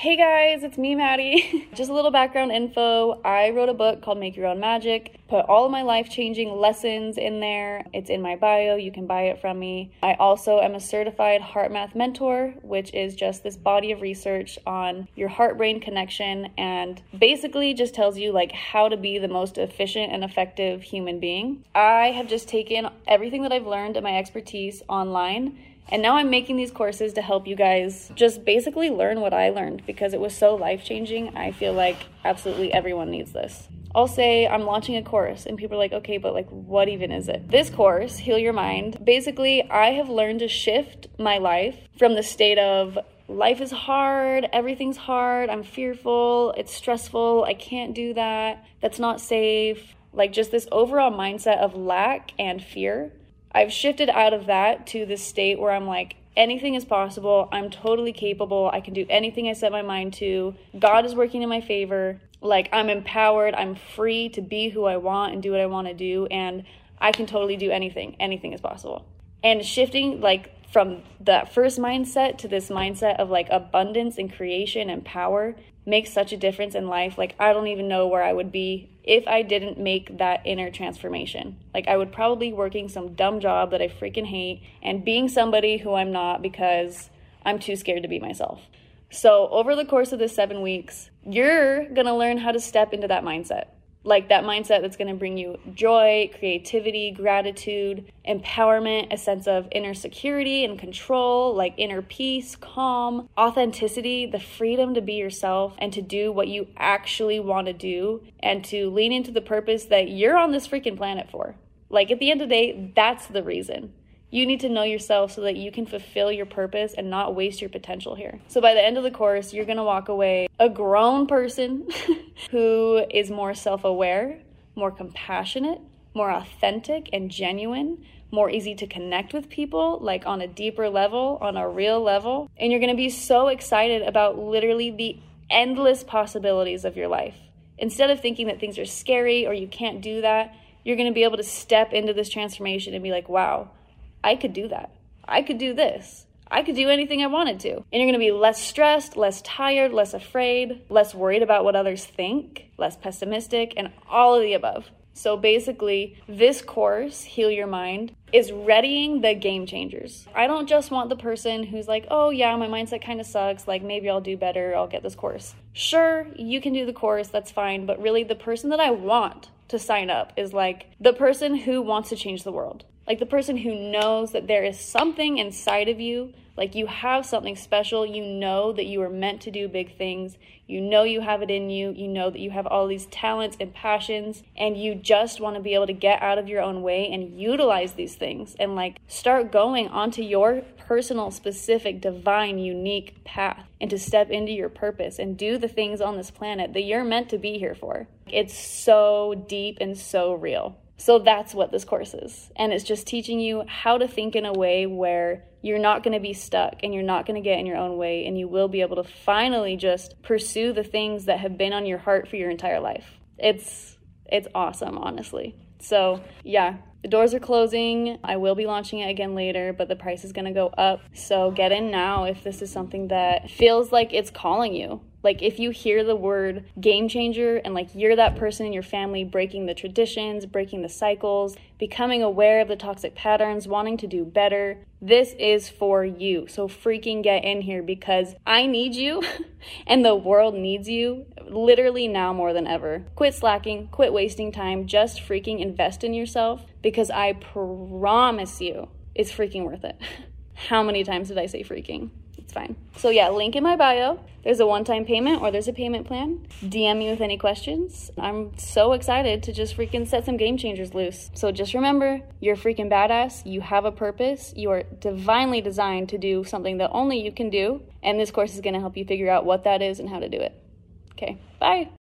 Hey guys, it's me, Maddie. Just a little background info. I wrote a book called Make Your Own Magic. Put all of my life changing lessons in there. It's in my bio. You can buy it from me. I also am a certified HeartMath mentor, which is just this body of research on your heart brain connection and basically just tells you like how to be the most efficient and effective human being. I have just taken everything that I've learned and my expertise online and now I'm making these courses to help you guys just basically learn what I learned because it was so life changing. I feel like absolutely everyone needs this. I'll say I'm launching a course, and people are like, okay, but like, what even is it? This course, Heal Your Mind, basically, I have learned to shift my life from the state of life is hard, everything's hard, I'm fearful, it's stressful, I can't do that, that's not safe. Like, just this overall mindset of lack and fear I've shifted out of that to this state where I'm like, anything is possible. I'm totally capable. I can do anything I set my mind to. God is working in my favor. Like, I'm empowered. I'm free to be who I want and do what I want to do. And I can totally do anything. Anything is possible. And shifting, like, from that first mindset to this mindset of like abundance and creation and power makes such a difference in life. Like, I don't even know where I would be if I didn't make that inner transformation. Like, I would probably working some dumb job that I freaking hate and being somebody who I'm not because I'm too scared to be myself. So, over the course of the seven weeks, you're gonna learn how to step into that mindset like that mindset that's going to bring you joy, creativity, gratitude, empowerment, a sense of inner security and control, like inner peace, calm, authenticity, the freedom to be yourself and to do what you actually want to do and to lean into the purpose that you're on this freaking planet for. Like at the end of the day, that's the reason. You need to know yourself so that you can fulfill your purpose and not waste your potential here. So by the end of the course, you're gonna walk away a grown person who is more self aware, more compassionate, more authentic and genuine, more easy to connect with people, like on a deeper level, on a real level. And you're gonna be so excited about literally the endless possibilities of your life. Instead of thinking that things are scary or you can't do that, you're gonna be able to step into this transformation and be like, wow I could do that. I could do this. I could do anything I wanted to. And you're gonna be less stressed, less tired, less afraid, less worried about what others think, less pessimistic, and all of the above. So basically, this course, Heal Your Mind, is readying the game changers. I don't just want the person who's like, oh yeah, my mindset kind of sucks, like maybe I'll do better, I'll get this course. Sure, you can do the course, that's fine, but really the person that I want to sign up is like the person who wants to change the world. Like the person who knows that there is something inside of you, like you have something special, you know that you are meant to do big things, you know you have it in you, you know that you have all these talents and passions, and you just want to be able to get out of your own way and utilize these things and like start going onto your personal, specific, divine, unique path and to step into your purpose and do the things on this planet that you're meant to be here for. It's so deep and so real. So that's what this course is. And it's just teaching you how to think in a way where you're not going to be stuck and you're not going to get in your own way and you will be able to finally just pursue the things that have been on your heart for your entire life. It's it's awesome, honestly. So, yeah, the doors are closing. I will be launching it again later, but the price is going to go up. So, get in now if this is something that feels like it's calling you. Like if you hear the word game changer and like you're that person in your family breaking the traditions, breaking the cycles, becoming aware of the toxic patterns, wanting to do better, this is for you. So freaking get in here because I need you and the world needs you literally now more than ever. Quit slacking, quit wasting time, just freaking invest in yourself because I promise you it's freaking worth it. How many times did I say freaking? It's fine. So yeah, link in my bio. There's a one-time payment or there's a payment plan. DM me with any questions. I'm so excited to just freaking set some game changers loose. So just remember, you're freaking badass. You have a purpose. You are divinely designed to do something that only you can do. And this course is going to help you figure out what that is and how to do it. Okay, bye.